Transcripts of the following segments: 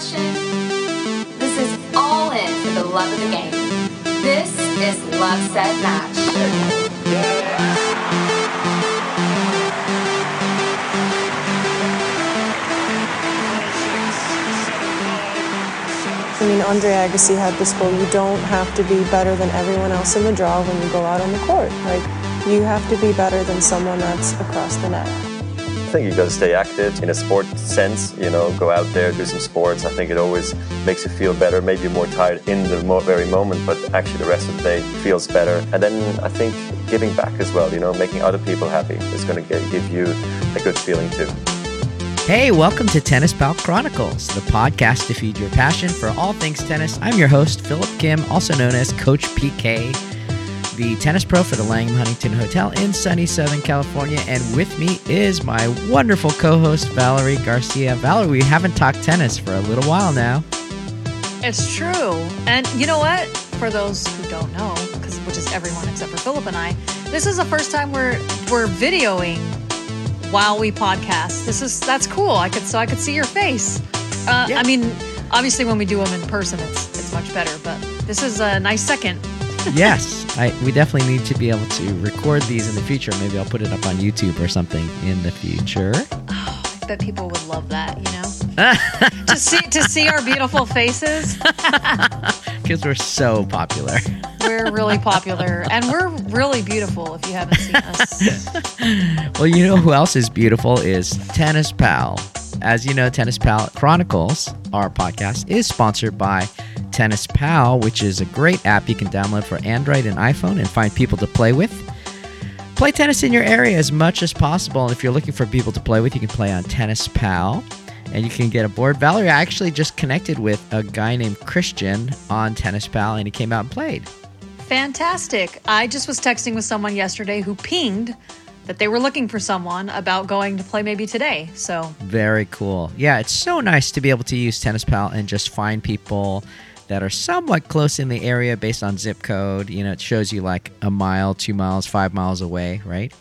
passion. This is all in for the love of the game. This is Love Set Match. I mean, Andre Agassi had this quote, you don't have to be better than everyone else in the draw when you go out on the court. Like, you have to be better than someone that's across the net. I think you got to stay active in a sport sense, you know, go out there, do some sports. I think it always makes you feel better. Maybe more tired in the very moment, but actually the rest of the day feels better. And then I think giving back as well, you know, making other people happy is going to give you a good feeling too. Hey, welcome to Tennis Pal Chronicles, the podcast to feed your passion for all things tennis. I'm your host, Philip Kim, also known as Coach PK, the tennis pro for the Langham Huntington Hotel in sunny Southern California. And with me is my wonderful co host, Valerie Garcia. Valerie, we haven't talked tennis for a little while now. It's true. And you know what? For those who don't know, because which is everyone except for Philip and I, this is the first time we're we're videoing while we podcast. This is that's cool. I could so I could see your face. Uh, Yeah. I mean, obviously when we do them in person, it's it's much better. But this is a nice second. Yes, I, we definitely need to be able to record these in the future. Maybe I'll put it up on YouTube or something in the future. I bet people would love that. You know, to see to see our beautiful faces. Because we're so popular. We're really popular and we're really beautiful. If you haven't seen us. Well, you know who else is beautiful is Tennis Pal. As you know, Tennis Pal Chronicles, our podcast, is sponsored by Tennis Pal, which is a great app you can download for Android and iPhone and find people to play with. Play tennis in your area as much as possible. And if you're looking for people to play with, you can play on Tennis Pal and you can get a board. Valerie, I actually just connected with a guy named Christian on Tennis Pal and he came out and played. Fantastic. I just was texting with someone yesterday who pinged that they were looking for someone about going to play maybe today. So, Very cool. Yeah, it's so nice to be able to use Tennis Pal and just find people that are somewhat close in the area based on zip code. You know, it shows you like a mile, two miles, five miles away, right?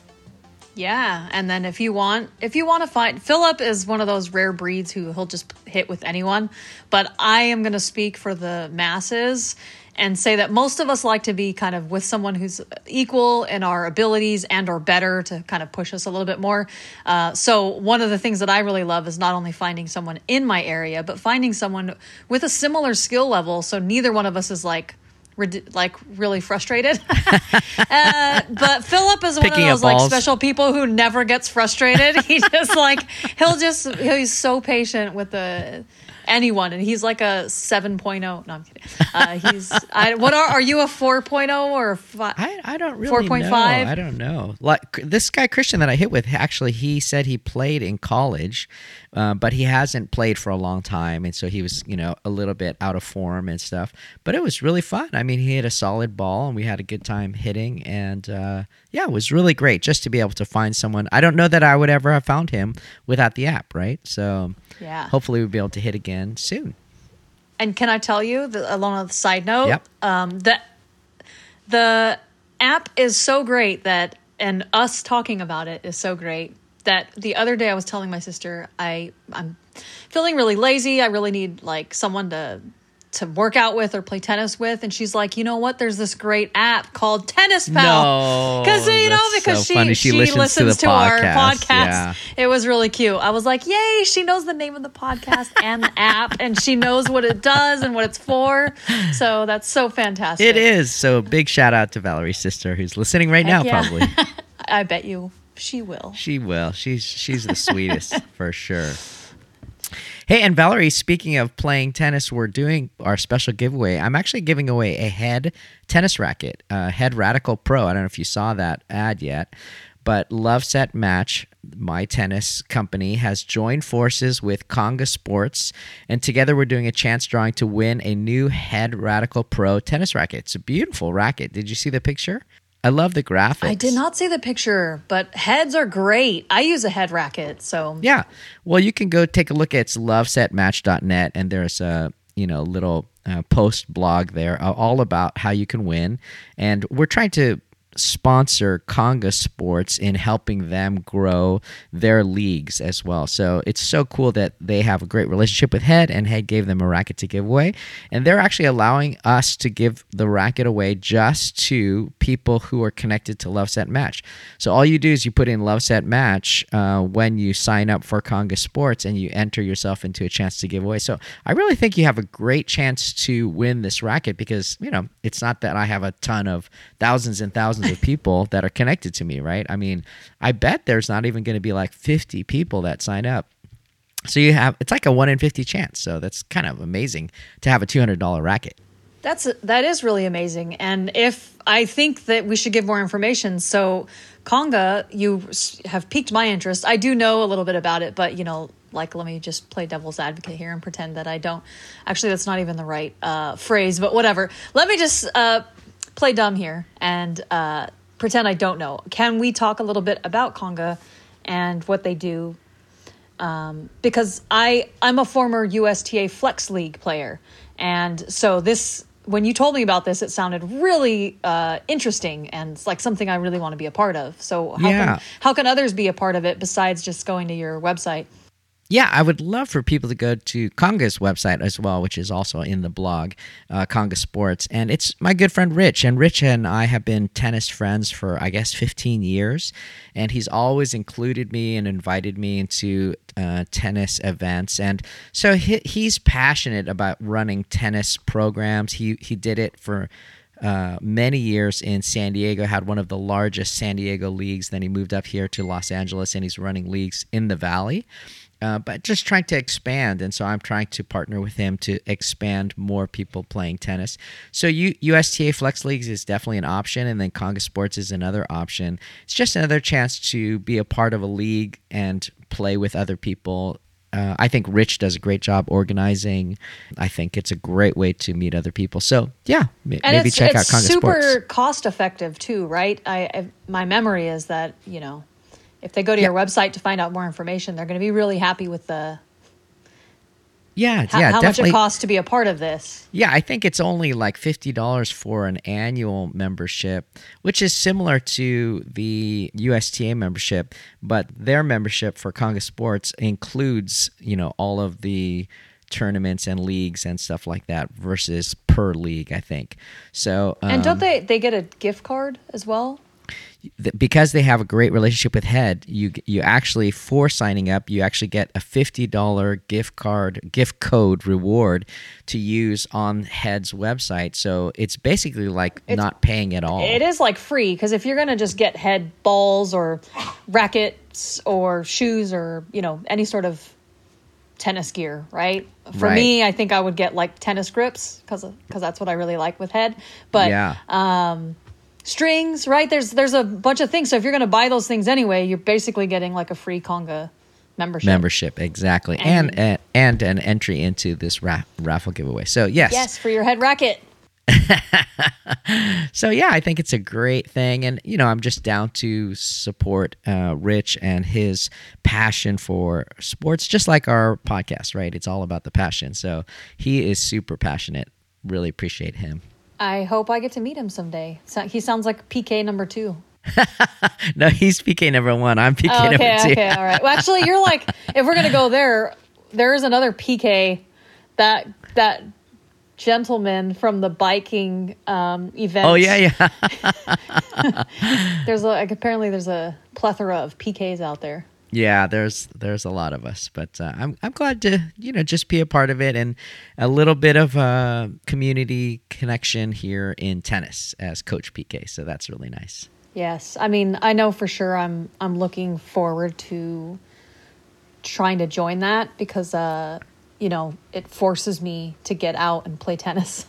yeah, and then if you want if you want to find Philip is one of those rare breeds who he'll just hit with anyone, but I am going to speak for the masses and say that most of us like to be kind of with someone who's equal in our abilities and or better to kind of push us a little bit more. Uh, so one of the things that I really love is not only finding someone in my area, but finding someone with a similar skill level. So neither one of us is like like really frustrated. uh, but Philip is one of those like balls. special people who never gets frustrated. He just like he'll just he's so patient with the anyone and he's like a 7.0 no i'm kidding uh, he's I, what are are you a 4.0 or a fi- I, I don't really 4.5? I don't know. Like this guy Christian that I hit with, actually, he said he played in college, uh, but he hasn't played for a long time, and so he was, you know, a little bit out of form and stuff. But it was really fun. I mean, he hit a solid ball, and we had a good time hitting, and uh, yeah, it was really great just to be able to find someone. I don't know that I would ever have found him without the app, right? So Yeah. hopefully we'll be able to hit again soon. And can I tell you, the, along on the side note, Yep. um, the the app is so great that, and us talking about it is so great that the other day I was telling my sister I I'm feeling really lazy. I really need like someone to to work out with or play tennis with, and she's like, you know what? There's this great app called Tennis Pal. No, Because you know, because so she. She she, listens listens, to to, our podcast, yeah. It was really cute. I was like, yay, she knows the name of the podcast and the app, and she knows what it does and what it's for. So that's so fantastic. It is. So big shout out to Valerie's sister who's listening right now, yeah. probably. I bet you she will. She will. She's she's the sweetest for sure. Hey, and Valerie, speaking of playing tennis, we're doing our special giveaway. I'm actually giving away a head tennis racket, a head Radical Pro. I don't know if you saw that ad yet, but Love Set Match, my tennis company, has joined forces with Conga Sports, and together we're doing a chance drawing to win a new head Radical Pro tennis racket. It's a beautiful racket. Did you see the picture? I love the graphics. I did not see the picture, but heads are great. I use a head racket, so Yeah. Well, you can go take a look at lovesetmatch.net and there's a, you know, little uh, post blog there uh, all about how you can win. And we're trying to sponsor Conga Sports in helping them grow their leagues as well. So it's so cool that they have a great relationship with Head and Head gave them a racket to give away. And they're actually allowing us to give the racket away just to people who are connected to Love Set Match. So all you do is you put in Love Set Match uh, when you sign up for Conga Sports and you enter yourself into a chance to give away. So I really think you have a great chance to win this racket because, you know, it's not that I have a ton of thousands and thousands of people that are connected to me, right? I mean, I bet there's not even going to be like 50 people that sign up. So you have it's like a 1 in 50 chance. So that's kind of amazing to have a $200 racket. That's that is really amazing, and if I think that we should give more information. So, Conga, you have piqued my interest. I do know a little bit about it, but you know, like, let me just play devil's advocate here and pretend that I don't. Actually, that's not even the right uh, phrase, but whatever. Let me just uh, play dumb here and uh, pretend I don't know. Can we talk a little bit about Conga and what they do um, because I I'm a former USTA Flex League player, and so this when you told me about this, it sounded really uh, interesting and it's like something I really want to be a part of. So how Yeah. can how can others be a part of it besides just going to your website? Yeah, I would love for people to go to Conga's website as well, which is also in the blog, uh, Conga Sports. And it's my good friend Rich. And Rich and I have been tennis friends for, I guess, 15 years. And he's always included me and invited me into uh, tennis events. And so he, he's passionate about running tennis programs. He, he did it for uh, many years in San Diego, had one of the largest San Diego leagues. Then he moved up here to Los Angeles and he's running leagues in the Valley. Uh, but just trying to expand. And so I'm trying to partner with him to expand more people playing tennis. So U- USTA Flex Leagues is definitely an option. And then Conga Sports is another option. It's just another chance to be a part of a league and play with other people. Uh, I think Rich does a great job organizing. I think it's a great way to meet other people. So yeah, m- maybe check out Conga Sports. super cost effective too, right? I, I my memory is that you know if they go to your website to find out more information, they're going to be really happy with the Yeah, how, yeah, how much it costs to be a part of this. Yeah, I think it's only like fifty dollars for an annual membership, which is similar to the USTA membership, but their membership for Conga Sports includes, you know, all of the tournaments and leagues and stuff like that versus per league, I think. So And um, don't they they get a gift card as well? Because they have a great relationship with Head, you you actually for signing up, you actually get a fifty dollar gift card gift code reward to use on Head's website. So it's basically like It's- not paying at all. It is like free because if you're gonna just get head balls or rackets or shoes or you know any sort of tennis gear, right? For Right. me, I think I would get like tennis grips because because that's what I really like with head. But yeah, um, strings, right? There's there's a bunch of things. So if you're gonna buy those things anyway, you're basically getting like a free conga membership. membership exactly, and and, and an entry into this ra- raffle giveaway. So yes, Yes, for your head racket. So yeah, I think it's a great thing, and you know, I'm just down to support uh, Rich and his passion for sports, just like our podcast, right? It's all about the passion. So he is super passionate. Really appreciate him. I hope I get to meet him someday. So, he sounds like PK number two. No, he's PK number one. I'm PK Oh, okay, number two. okay, all right. Well, actually, you're like, if we're gonna go there, there is another PK that that gentleman from the biking um, event. Oh yeah, yeah, There's a, like apparently there's a plethora of PKs out there. Yeah. There's there's a lot of us, but uh, I'm I'm glad to you know just be a part of it and a little bit of a community connection here in tennis as Coach PK. So that's really nice. Yes, I mean I know for sure. I'm I'm looking forward to trying to join that because uh, you know it forces me to get out and play tennis.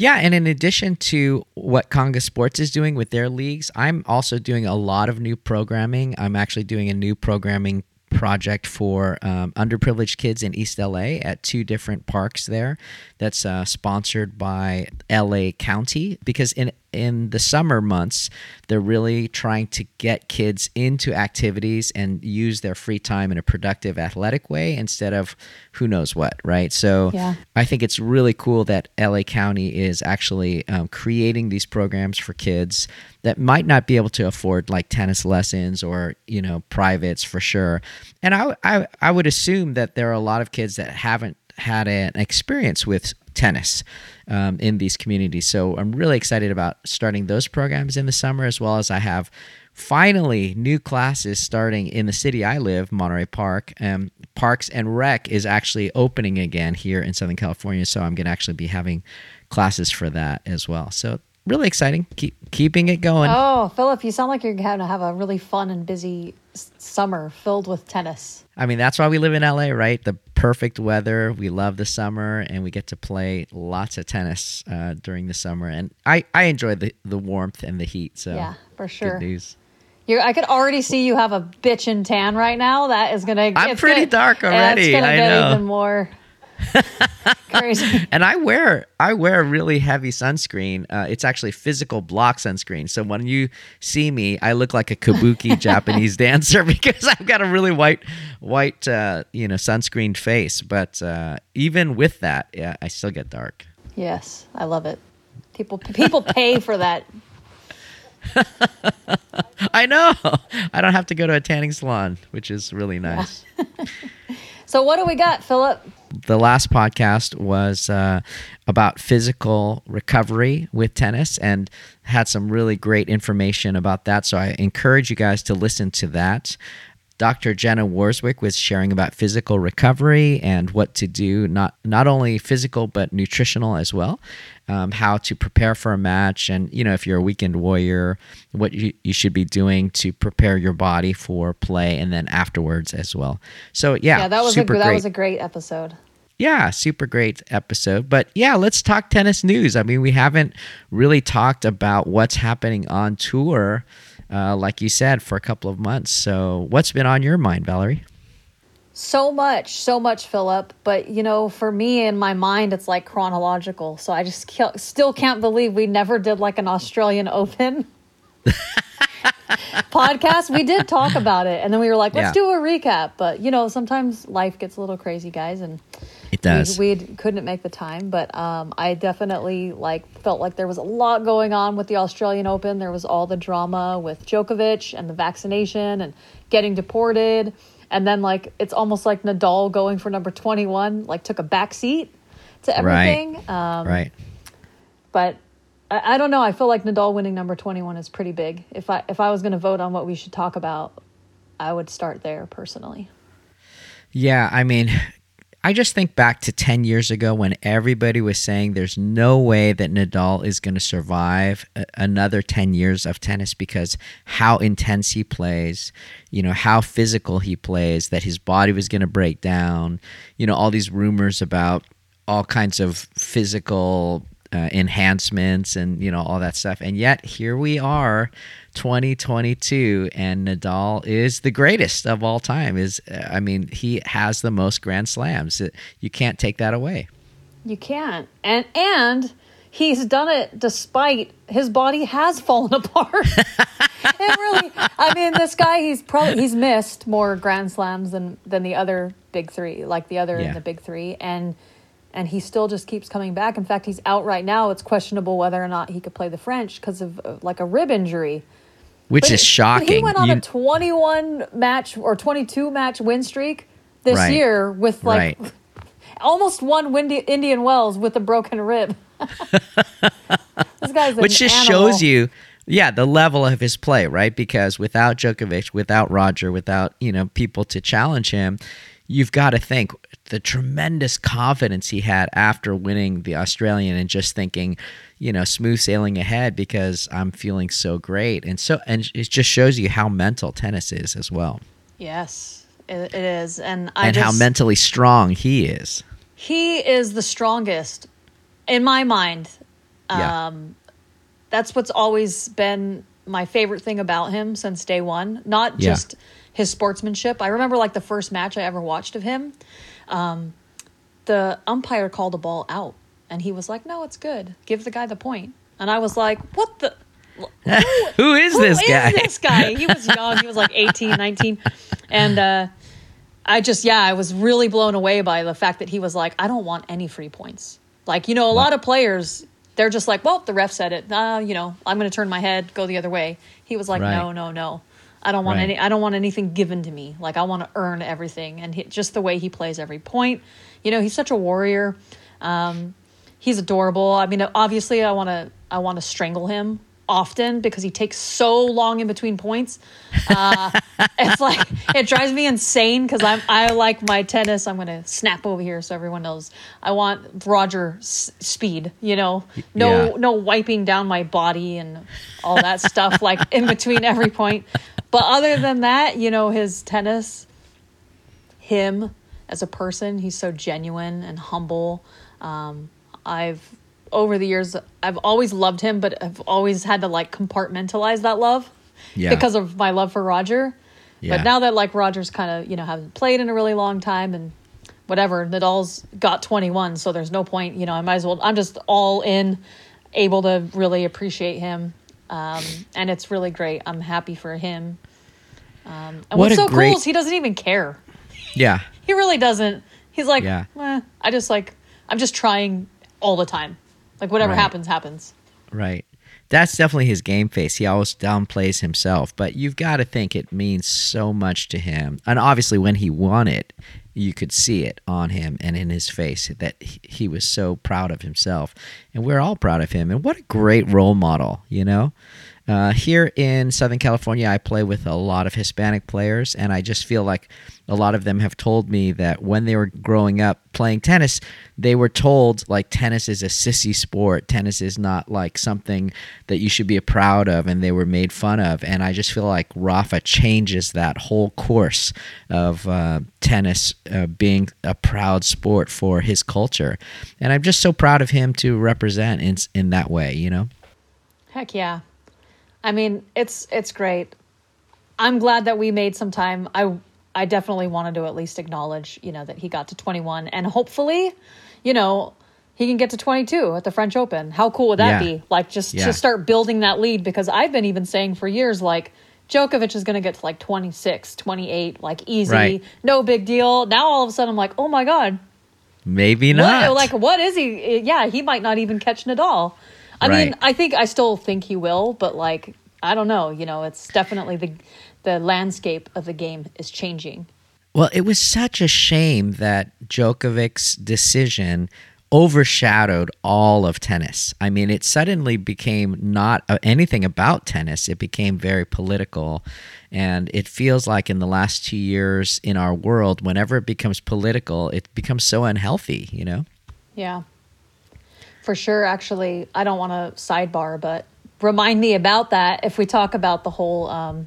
Yeah, and in addition to what Conga Sports is doing with their leagues, I'm also doing a lot of new programming. I'm actually doing a new programming project for um, underprivileged kids in East LA at two different parks there. That's uh, sponsored by LA County because in in the summer months, they're really trying to get kids into activities and use their free time in a productive, athletic way instead of who knows what, right? So Yeah. I think it's really cool that LA County is actually um, creating these programs for kids that might not be able to afford like tennis lessons or you know privates for sure. And I I, I would assume that there are a lot of kids that haven't had an experience with tennis um, in these communities. So I'm really excited about starting those programs in the summer, as well as I have finally new classes starting in the city I live, Monterey Park. Um, Parks and Rec is actually opening again here in Southern California, so I'm going to actually be having classes for that as well. So really exciting. Keep keeping it going. Oh, Philip, you sound like you're going to have a really fun and busy summer filled with tennis. I mean, that's why we live in LA, right? The perfect weather. We love the summer, and we get to play lots of tennis uh, during the summer. And I, I enjoy the, the warmth and the heat. So Yeah, for sure. Good news. You're, I could already see you have a bitchin' tan right now. That is gonna. Get I'm pretty gonna- dark already, It's gonna I get know. even more. And I wear I wear really heavy sunscreen. Uh, it's actually physical block sunscreen. So when you see me, I look like a kabuki Japanese dancer because I've got a really white white uh, you know sunscreened face. But uh, even with that, yeah, I still get dark. Yes, I love it. People people pay for that. I know. I don't have to go to a tanning salon, which is really nice. So what do we got, Philip? The last podcast was uh, about physical recovery with tennis and had some really great information about that. So I encourage you guys to listen to that. Dr. Jenna Warswick was sharing about physical recovery and what to do, not not only physical but nutritional as well. Um, how to prepare for a match, and you know if you're a weekend warrior, what you, you should be doing to prepare your body for play, and then afterwards as well. So yeah, Yeah, that was a that great. was a great episode. Yeah, super great episode. But yeah, let's talk tennis news. I mean, we haven't really talked about what's happening on tour, uh, like you said, for a couple of months. So, what's been on your mind, Valerie? So much, so much, Philip. But you know, for me in my mind, it's like chronological. So I just still can't believe we never did like an Australian Open podcast. We did talk about it, and then we were like, let's Yeah. do a recap. But you know, sometimes life gets a little crazy, guys, and It does. we, we couldn't make the time. But um, I definitely like felt like there was a lot going on with the Australian Open. There was all the drama with Djokovic and the vaccination and getting deported, and then like it's almost like Nadal going for number twenty one, like took a back seat to everything. Um, right. but I, I don't know. I feel like Nadal winning number twenty one is pretty big. If I if I was going to vote on what we should talk about, I would start there personally. Yeah, I mean, I just think back to 10 years ago when everybody was saying there's no way that Nadal is going to survive another 10 years of tennis because how intense he plays, you know, how physical he plays, that his body was going to break down, you know, all these rumors about all kinds of physical uh, enhancements and you know all that stuff and yet here we are 2022 and Nadal is the greatest of all time is uh, I mean he has the most grand slams you can't take that away You can't. And and he's done it despite his body has fallen apart. it really I mean this guy he's probably he's missed more grand slams than than the other big 3, like the other Yeah. in the big 3 and and he still just keeps coming back. In fact, he's out right now. It's questionable whether or not he could play the French because of uh, like a rib injury. which But is shocking He went on You- a 21 match or 22 match win streak this Right. year with like Right. almost won Windy, Indian Wells with a broken rib. this guy's which just animal. shows you yeah the level of his play right because without Djokovic without Roger without you know people to challenge him you've got to think the tremendous confidence he had after winning the Australian and just thinking you know smooth sailing ahead because I'm feeling so great and so and it just shows you how mental tennis is as well Yes, it, it is, and I and just, how mentally strong he is he is the strongest in my mind. yeah Um, That's what's always been my favorite thing about him since day one. Not Yeah. His sportsmanship. I remember like the first match I ever watched of him. Um, the umpire called a ball out, and he was like, "No, it's good. Give the guy the point." and I was like, "What the." Who is Who this is guy? this guy? He was young. He was like 18, 19. And uh, I just, yeah, I was really blown away by the fact that he was like, I don't want any free points. Like, you know, a lot of players, they're just like, well, the ref said it. Uh, you know, I'm going to turn my head, go the other way. He was like, Right. no, no, no. I don't want Right. any. I don't want anything given to me. Like I want to earn everything, and he, just the way he plays every point. You know, he's such a warrior. Um, he's adorable. I mean, obviously, I want to. I want to strangle him often because he takes so long in between points. Uh, it's like it drives me insane because I'm. I like my tennis. I'm gonna snap over here so everyone knows. I want Roger s- speed. You know, no Yeah. no wiping down my body and all that stuff like in between every point. But other than that, you know, his tennis, him as a person, he's so genuine and humble. Um, I've over the years, I've always loved him, but I've always had to like compartmentalize that love Yeah. because of my love for Roger. Yeah. But now that like Roger's kind of you know haven't played in a really long time and whatever, Nadal's got 21, so there's no point. You know, I might as well. I'm just all in, able to really appreciate him, um, and it's really great. I'm happy for him. Um, and What what's so great- cool is he doesn't even care. Yeah. He really doesn't. He's like, Yeah. "Eh, I just like, I'm just trying all the time. Like whatever Right. happens, happens. Right. That's definitely his game face. He always downplays himself, but you've got to think it means so much to him. And obviously, when he won it, you could see it on him and in his face that he- was so proud of himself. And we're all proud of him. And what a great role model, you know? Uh, here in Southern California, I play with a lot of Hispanic players, and I just feel like a lot of them have told me that when they were growing up playing tennis, they were told like tennis is a sissy sport. Tennis is not like something that you should be proud of, and they were made fun of. And I just feel like Rafa changes that whole course of uh, tennis uh, being a proud sport for his culture, and I'm just so proud of him to represent in in that way. You know. Heck yeah. I mean, it's it's great. I'm glad that we made some time. I I definitely wanted to at least acknowledge, you know, that he got to 21 and hopefully, you know, he can get to 22 at the French Open. How cool would that Yeah. be? Like just Yeah. to start building that lead because I've been even saying for years like Djokovic is going to get to like 26, 28, like easy, Right. no big deal. Now all of a sudden I'm like, "Oh my god, Maybe not. what, like, what is he? Yeah, he might not even catch Nadal. I mean, I think I still think he will, but like, I don't know. You know, it's definitely the the landscape of the game is changing. Well, it was such a shame that Djokovic's decision overshadowed all of tennis. I mean, it suddenly became not uh, anything about tennis. It became very political. And it feels like in the last two years in our world, whenever it becomes political, it becomes so unhealthy, you know? Yeah, for sure. Actually, I don't want to sidebar, but remind me about that if we talk about the whole um,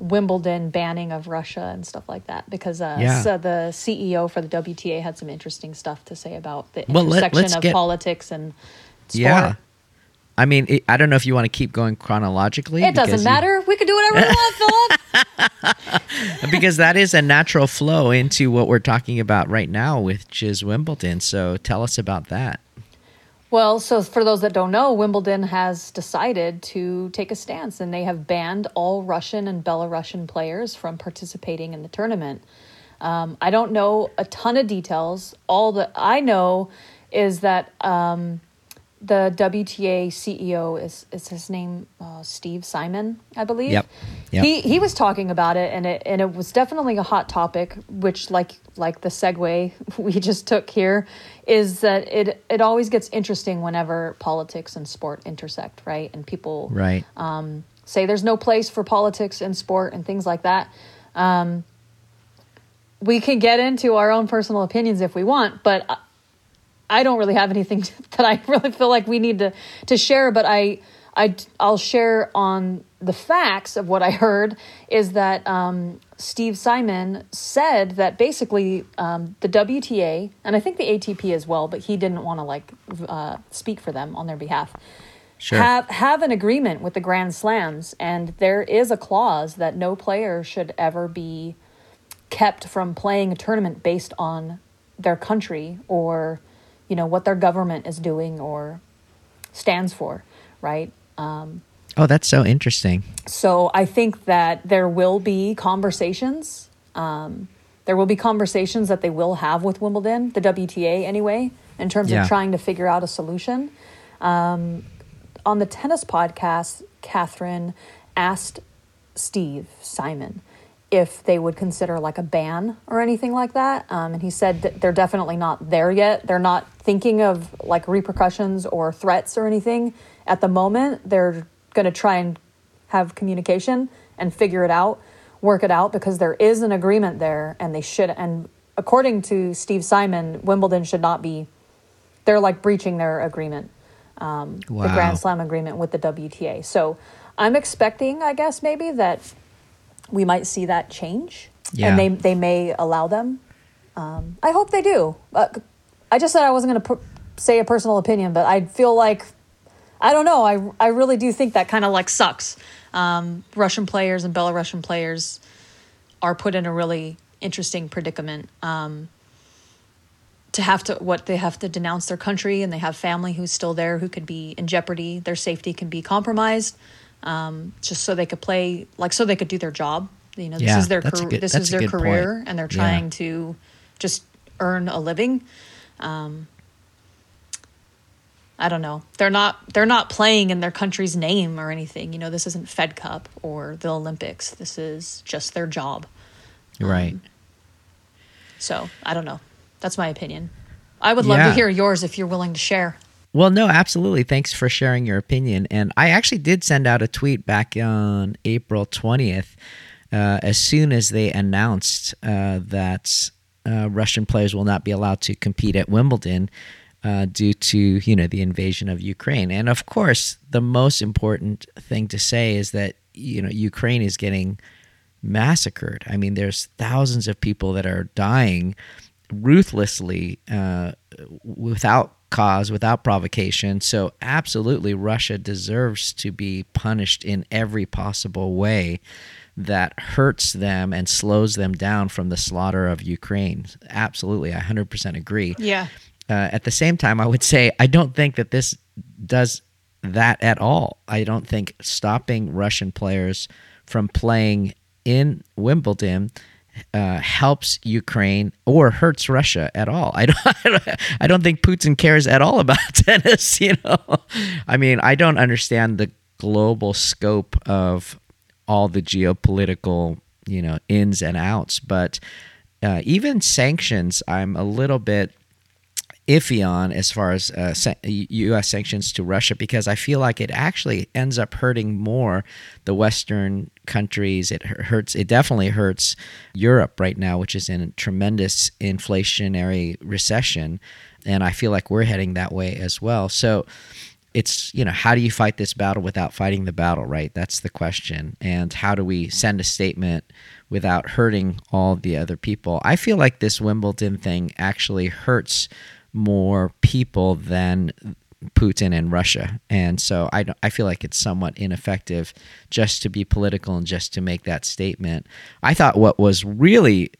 Wimbledon banning of Russia and stuff like that, because uh, Yeah. so the CEO for the WTA had some interesting stuff to say about the Well, intersection let's of get- politics and sport. Yeah. I mean, it, I don't know if you want to keep going chronologically. It doesn't because you- matter. We can do whatever we want, Philip. because that is a natural flow into what we're talking about right now, which is Wimbledon. So tell us about that. Well, so for those that don't know, Wimbledon has decided to take a stance and they have banned all Russian and Belarusian players from participating in the tournament. Um, I don't know a ton of details. All that I know is that um, the WTA CEO is is his name uh, Steve Simon, I believe. Yep. Yep. He he was talking about it, and it and it was definitely a hot topic. Which like like the segue we just took here is that it it always gets interesting whenever politics and sport intersect, right? And people Right. say there's no place for politics in sport and things like that. Um, we can get into our own personal opinions if we want, but I- don't really have anything that I really feel like we need to to share. But I I I'll share on the facts of what I heard is that um, Steve Simon said that basically um, the WTA and I think the ATP as well, but he didn't want to like uh, speak for them on their behalf Sure. have have an agreement with the Grand Slams, and there is a clause that no player should ever be kept from playing a tournament based on their country or you know what their government is doing or stands for right? Oh, that's so interesting. So I think that there will be conversations. Um, there will be conversations that they will have with Wimbledon, the WTA anyway, in terms Yeah. of trying to figure out a solution. Um, on the tennis podcast, Catherine asked Steve Simon if they would consider like a ban or anything like that. Um, and he said that they're definitely not there yet. They're not thinking of like repercussions or threats or anything at the moment. They're going to try and have communication and figure it out, work it out because there is an agreement there and they should. And according to Steve Simon, Wimbledon should not be, they're like breaching their agreement the Wow. Grand Slam agreement with the WTA. So I'm expecting, I guess, maybe that we might see that change, Yeah. and they they may allow them. Um, I hope they do. Uh, I just said I wasn't going to say a personal opinion, but I feel like I don't know. I I really do think that kind of like sucks. Um, Russian players and Belarusian players are put in a really interesting predicament. Um, to have to what they have to denounce their country and they have family who's still there who could be in jeopardy their safety can be compromised um, just so they could play like so they could do their job you know this Yeah, is their car- good- this is their good point. career and they're Yeah. trying to just earn a living um, I don't know. They're not they're not playing in their country's name or anything. You know, this isn't Fed Cup or the Olympics. This is just their job. Right. So, I don't know. That's my opinion. I would love Yeah. to hear yours if you're willing to share. Well, no, absolutely. Thanks for sharing your opinion. And I actually did send out a tweet back on April 20th uh, as soon as they announced uh, that uh, Russian players will not be allowed to compete at Wimbledon uh, due to you know the invasion of Ukraine. And of course, the most important thing to say is that you know Ukraine is getting massacred. I mean, there's thousands of people that are dying ruthlessly uh, without cause, without provocation. So, absolutely, Russia deserves to be punished in every possible way that hurts them and slows them down from the slaughter of Ukraine. Absolutely, I 100% agree. Yeah. Uh, at the same time, I would say I don't think that this does that at all. I don't think stopping Russian players from playing in Wimbledon uh, helps Ukraine or hurts Russia at all. I don't, I don't. I don't think Putin cares at all about tennis. You know, I mean, I don't understand the global scope of all the geopolitical, you know, ins and outs. But uh, even sanctions, I'm a little bit iffy on as far as uh, U.S. sanctions to Russia because I feel like it actually ends up hurting more the Western countries. It hurts. It definitely hurts Europe right now, which is in a tremendous inflationary recession, and I feel like we're heading that way as well. So. It's, you know, how do you fight this battle without fighting the battle, right? That's the question. And how do we send a statement without hurting all the other people? I feel like this Wimbledon thing actually hurts more people than Putin and Russia. And so I, I feel like it's somewhat ineffective just to be political and just to make that statement. I thought what was really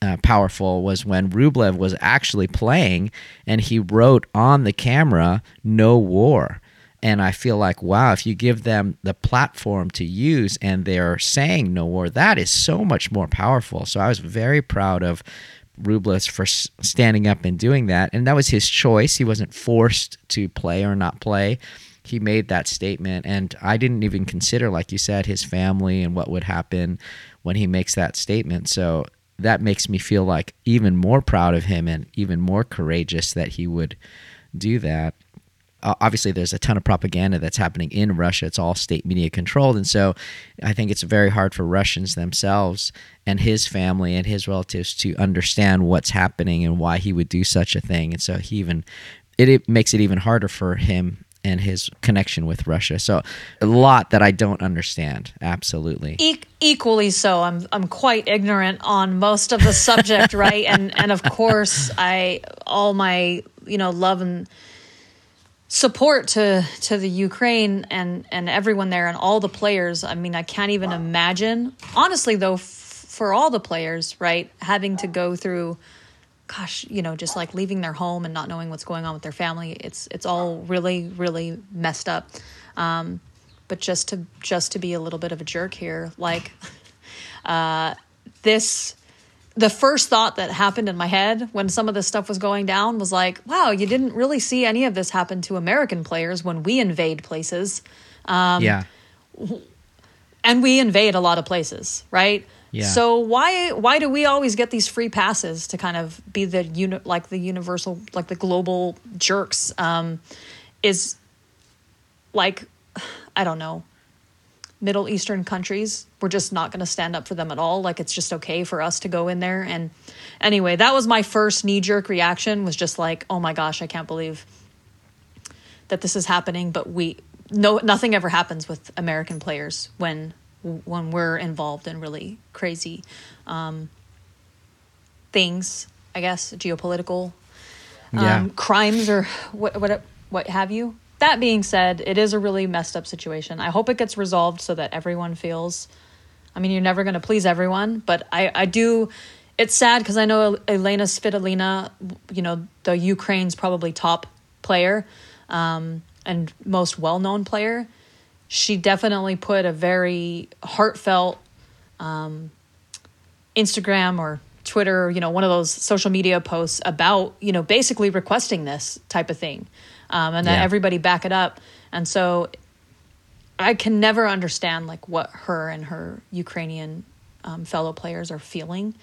uh, powerful was when Rublev was actually playing and he wrote on the camera, no war. And I feel like, wow, if you give them the platform to use and they're saying no war, that is so much more powerful. So I was very proud of Rublev for standing up and doing that. And that was his choice. He wasn't forced to play or not play. He made that statement. And I didn't even consider, like you said, his family and what would happen when he makes that statement. So that makes me feel like even more proud of him and even more courageous that he would do that. Uh, obviously, there's a ton of propaganda that's happening in Russia. It's all state media controlled. And so I think it's very hard for Russians themselves and his family and his relatives to understand what's happening and why he would do such a thing. And so he even, it, it makes it even harder for him and his connection with Russia. So a lot that I don't understand. Absolutely. E- equally so. I'm I'm quite ignorant on most of the subject, right? And and of course, I all my you know love and support to to the Ukraine and and everyone there and all the players. I mean, I can't even imagine. Honestly, though, f- for all the players, right, having to go through gosh, you know, just like leaving their home and not knowing what's going on with their family. It's it's all really really messed up. Um, but just to just to be a little bit of a jerk here, like uh, this the first thought that happened in my head when some of this stuff was going down was like, wow, you didn't really see any of this happen to American players when we invade places. Um, yeah. And we invade a lot of places, right? Yeah. So why why do we always get these free passes to kind of be the uni- like the universal like the global jerks? Um, is like I don't know. Middle Eastern countries, we're just not going to stand up for them at all. Like it's just okay for us to go in there. And anyway, that was my first knee jerk reaction. Was just like, oh my gosh, I can't believe that this is happening. But we no nothing ever happens with American players when when we're involved in really crazy um, things. I guess geopolitical um, Yeah. crimes or what what what have you. That being said, it is a really messed up situation. I hope it gets resolved so that everyone feels. I mean, you're never going to please everyone, but I I do. It's sad because I know Elena Svitolina, you know, the Ukraine's probably top player um, and most well known player. She definitely put a very heartfelt um, Instagram or Twitter, you know, one of those social media posts about, you know, basically requesting this type of thing. Um, and that Yeah. everybody back it up. And so I can never understand like what her and her Ukrainian um, fellow players are feeling.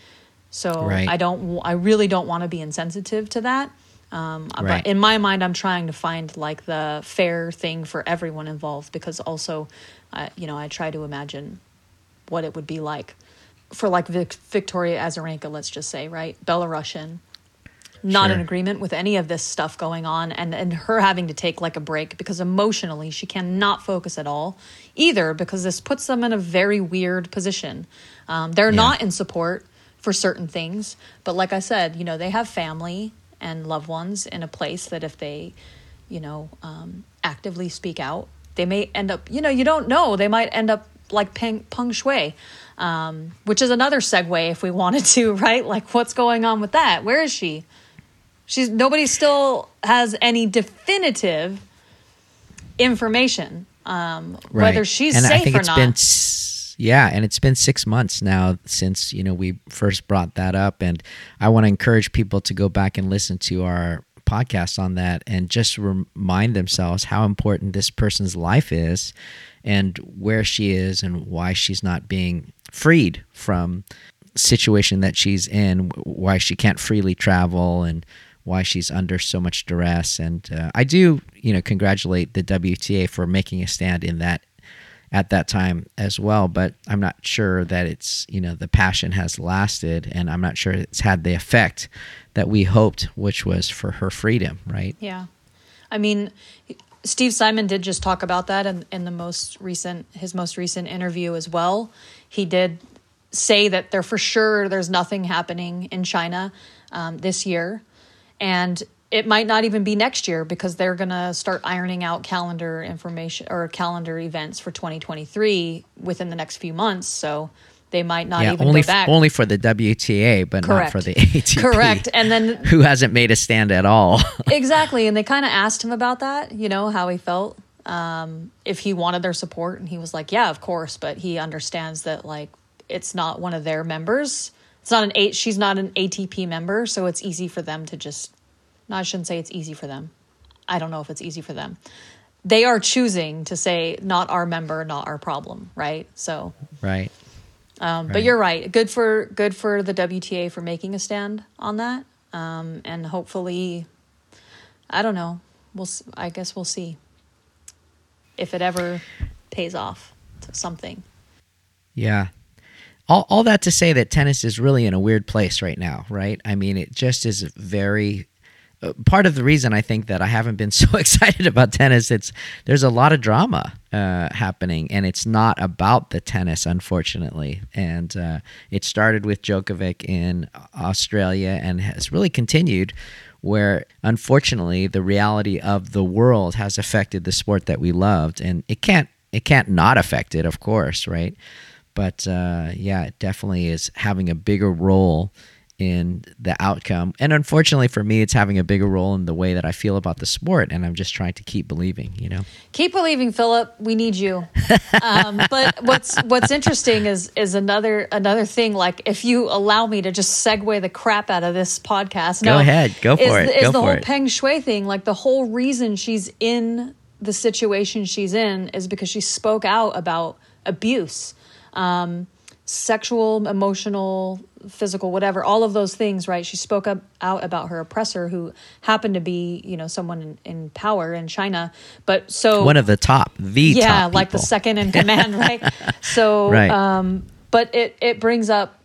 So Right. I don't, I really don't want to be insensitive to that. Um, Right. But in my mind, I'm trying to find like the fair thing for everyone involved because also, uh, you know, I try to imagine what it would be like for like Vic- Victoria Azarenka, let's just say, right? Belarusian, not in agreement with any of this stuff going on, and and her having to take like a break because emotionally she cannot focus at all, either because this puts them in a very weird position. Um, they're Yeah. not in support for certain things, but like I said, you know, they have family and loved ones in a place that if they, you know, um, actively speak out, they may end up, you know, you don't know, they might end up like Peng, Peng Shuai, um, which is another segue if we wanted to, right? Like, what's going on with that? Where is she? She's nobody still has any definitive information um, whether she's and safe I think or it's not. been s- yeah, and it's been six months now since you know we first brought that up, and I want to encourage people to go back and listen to our podcast on that and just remind themselves how important this person's life is and where she is and why she's not being freed from situation that she's in why she can't freely travel and why she's under so much duress and uh, i do you know congratulate the wta for making a stand in that at that time as well but i'm not sure that it's you know the passion has lasted and i'm not sure it's had the effect that we hoped which was for her freedom right Yeah. I mean, Steve Simon did just talk about that in, in the most recent, his most recent interview as well. He did say that there for sure there's nothing happening in China um, this year. And it might not even be next year because they're going to start ironing out calendar information or calendar events for 2023 within the next few months. So they might not yeah even only go back. f- only for the wta but not for the atp Correct. And then who hasn't made a stand at all exactly and they kind of asked him about that you know how he felt um, if he wanted their support and he was like yeah of course but he understands that like it's not one of their members it's not an eight she's not an atp member so it's easy for them to just no i shouldn't say it's easy for them i don't know if it's easy for them they are choosing to say not our member not our problem right so right um, But you're right. Good for good for the WTA for making a stand on that, um, and hopefully, I don't know. We'll. I guess we'll see if it ever pays off to something. Yeah. All, all that to say that tennis is really in a weird place right now, right? I mean, it just is very. Uh, part of the reason I think that I haven't been so excited about tennis, it's there's a lot of drama uh, happening, and it's not about the tennis, unfortunately. And uh, it started with Djokovic in Australia and has really continued where unfortunately the reality of the world has affected the sport that we loved and it can't it can't not affect it of course right but uh, yeah it definitely is having a bigger role in the outcome. And unfortunately for me, it's having a bigger role in the way that I feel about the sport. And I'm just trying to keep believing, you know. Keep believing, Philip. We need you. um, but what's what's interesting is is another another thing. Like if you allow me to just segue the crap out of this podcast, Go ahead. Go for is, it. Is Go the whole it. Peng Shuai thing? Like the whole reason she's in the situation she's in is because she spoke out about abuse. Um, sexual, emotional, physical, whatever, all of those things, right? She spoke up out about her oppressor who happened to be, you know, someone in, in power in China. But so One of the top, the yeah, top like the second in command, right? So Right. um but it it brings up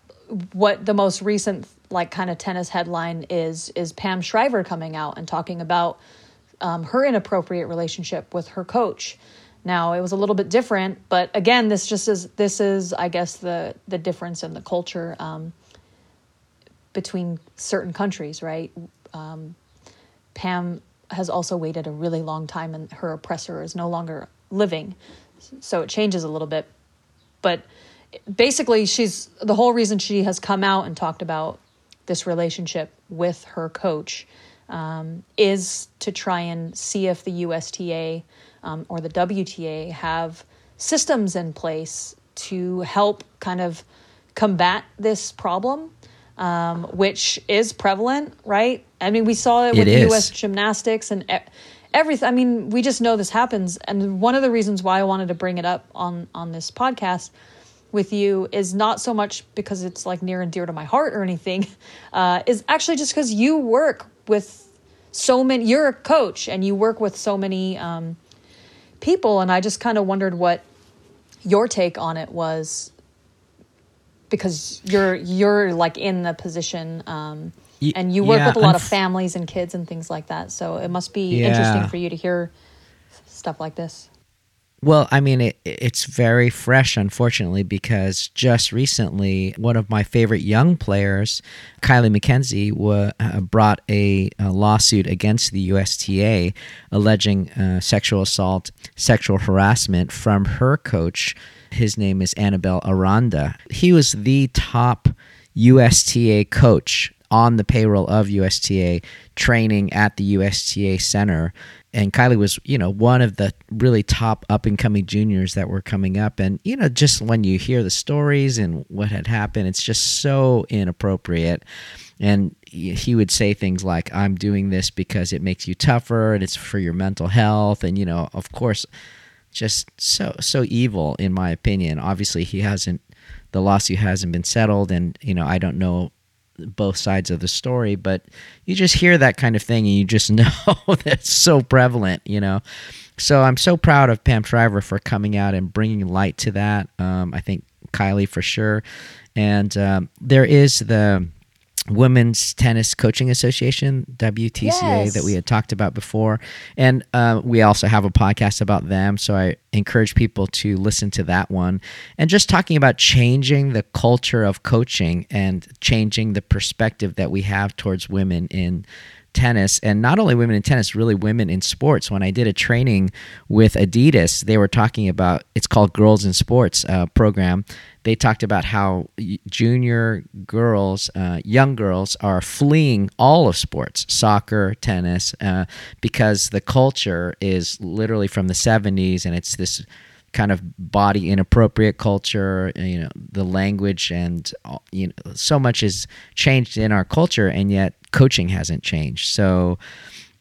what the most recent like kind of tennis headline is is Pam Shriver coming out and talking about um, her inappropriate relationship with her coach. Now it was a little bit different, but again, this just is this is I guess the the difference in the culture um, between certain countries, right? Um, Pam has also waited a really long time, and her oppressor is no longer living, so it changes a little bit. But basically, she's the whole reason she has come out and talked about this relationship with her coach um, is to try and see if the USTA um, or the WTA have systems in place to help kind of combat this problem, um, which is prevalent, right? I mean, we saw it It with is. U.S. gymnastics and everything. I mean, we just know this happens, and one of the reasons why I wanted to bring it up on on this podcast with you is not so much because it's like near and dear to my heart or anything, uh, is actually just because you work with so many. You're a coach and you work with so many um, people, and I just kind of wondered what your take on it was because you're you're like in the position um, and you work yeah, with a lot of families and kids and things like that so it must be Yeah. interesting for you to hear stuff like this Well, I mean, it, it's very fresh, unfortunately, because just recently, one of my favorite young players, Kylie McKenzie, uh, brought a, a lawsuit against the USTA alleging uh, sexual assault, sexual harassment from her coach. His name is Anibal Aranda. He was the top USTA coach on the payroll of USTA, training at the USTA center. And Kylie was, you know, one of the really top up and coming juniors that were coming up. And, you know, just when you hear the stories and what had happened, it's just so inappropriate. And he would say things like, I'm doing this because it makes you tougher and it's for your mental health. And, you know, of course, just so so evil in my opinion obviously he hasn't the lawsuit hasn't been settled and you know i don't know both sides of the story but you just hear that kind of thing and you just know that's so prevalent you know? So i'm so proud of pam shriver for coming out and bringing light to that um, i think kylie for sure. And um, there is the Women's Tennis Coaching Association, WTCA, that we had talked about before. And uh, we also have a podcast about them. So I encourage people to listen to that one. And just talking about changing the culture of coaching and changing the perspective that we have towards women in tennis and not only women in tennis really women in sports when i did a training with adidas they were talking about it's called girls in sports uh, program they talked about how junior girls uh, young girls are fleeing all of sports soccer tennis uh, because the culture is literally from the 70s and it's this kind of body inappropriate culture you know the language and you know so much has changed in our culture and yet coaching hasn't changed. So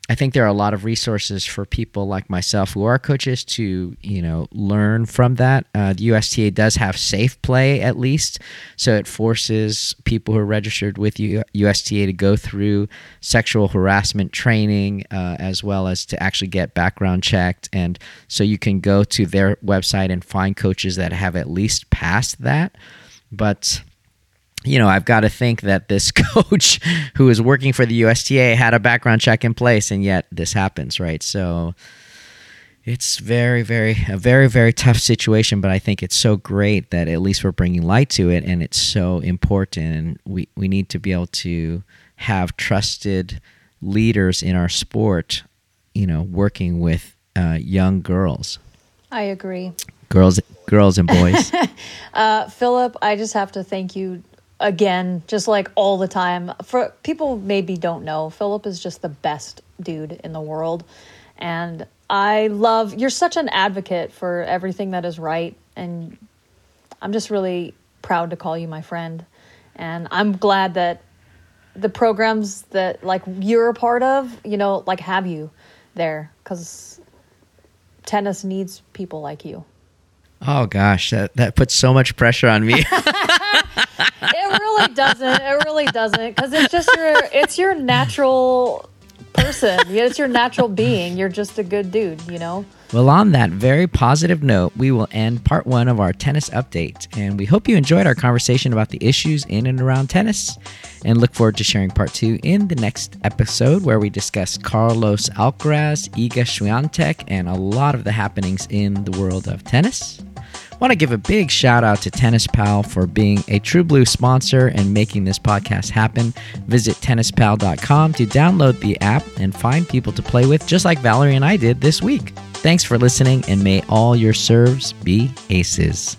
I think there are a lot of resources for people like myself who are coaches to, you know, learn from that. Uh, the USTA does have safe play at least, so it forces people who are registered with USTA to go through sexual harassment training uh, as well as to actually get background checked, and so you can go to their website and find coaches that have at least passed that. But you know, I've got to think that this coach who is working for the USTA had a background check in place, and yet this happens, right? So it's very, very, a very, very tough situation, but I think it's so great that at least we're bringing light to it, and it's so important, and we, we need to be able to have trusted leaders in our sport, you know, working with uh, young girls, i agree girls, girls and boys. Uh, Philip, I just have to thank you again, just like all the time. For people maybe don't know, Philip is just the best dude in the world. And I love you're such an advocate for everything that is right and I'm just really proud to call you my friend. And I'm glad that the programs that like you're a part of, you know, like have you there cuz tennis needs people like you. Oh gosh, that that puts so much pressure on me. It really doesn't. It really doesn't cuz it's just your it's your natural person. It's your natural being. You're just a good dude, you know? Well, on that very positive note, we will end part one of our tennis update. And we hope you enjoyed our conversation about the issues in and around tennis. And look forward to sharing part two in the next episode, where we discuss Carlos Alcaraz, Iga Swiatek, and a lot of the happenings in the world of tennis. Want to give a big shout out to Tennis Pal for being a True Blue sponsor and making this podcast happen. Visit tennispal.com to download the app and find people to play with, just like Valerie and I did this week. Thanks for listening, and may all your serves be aces.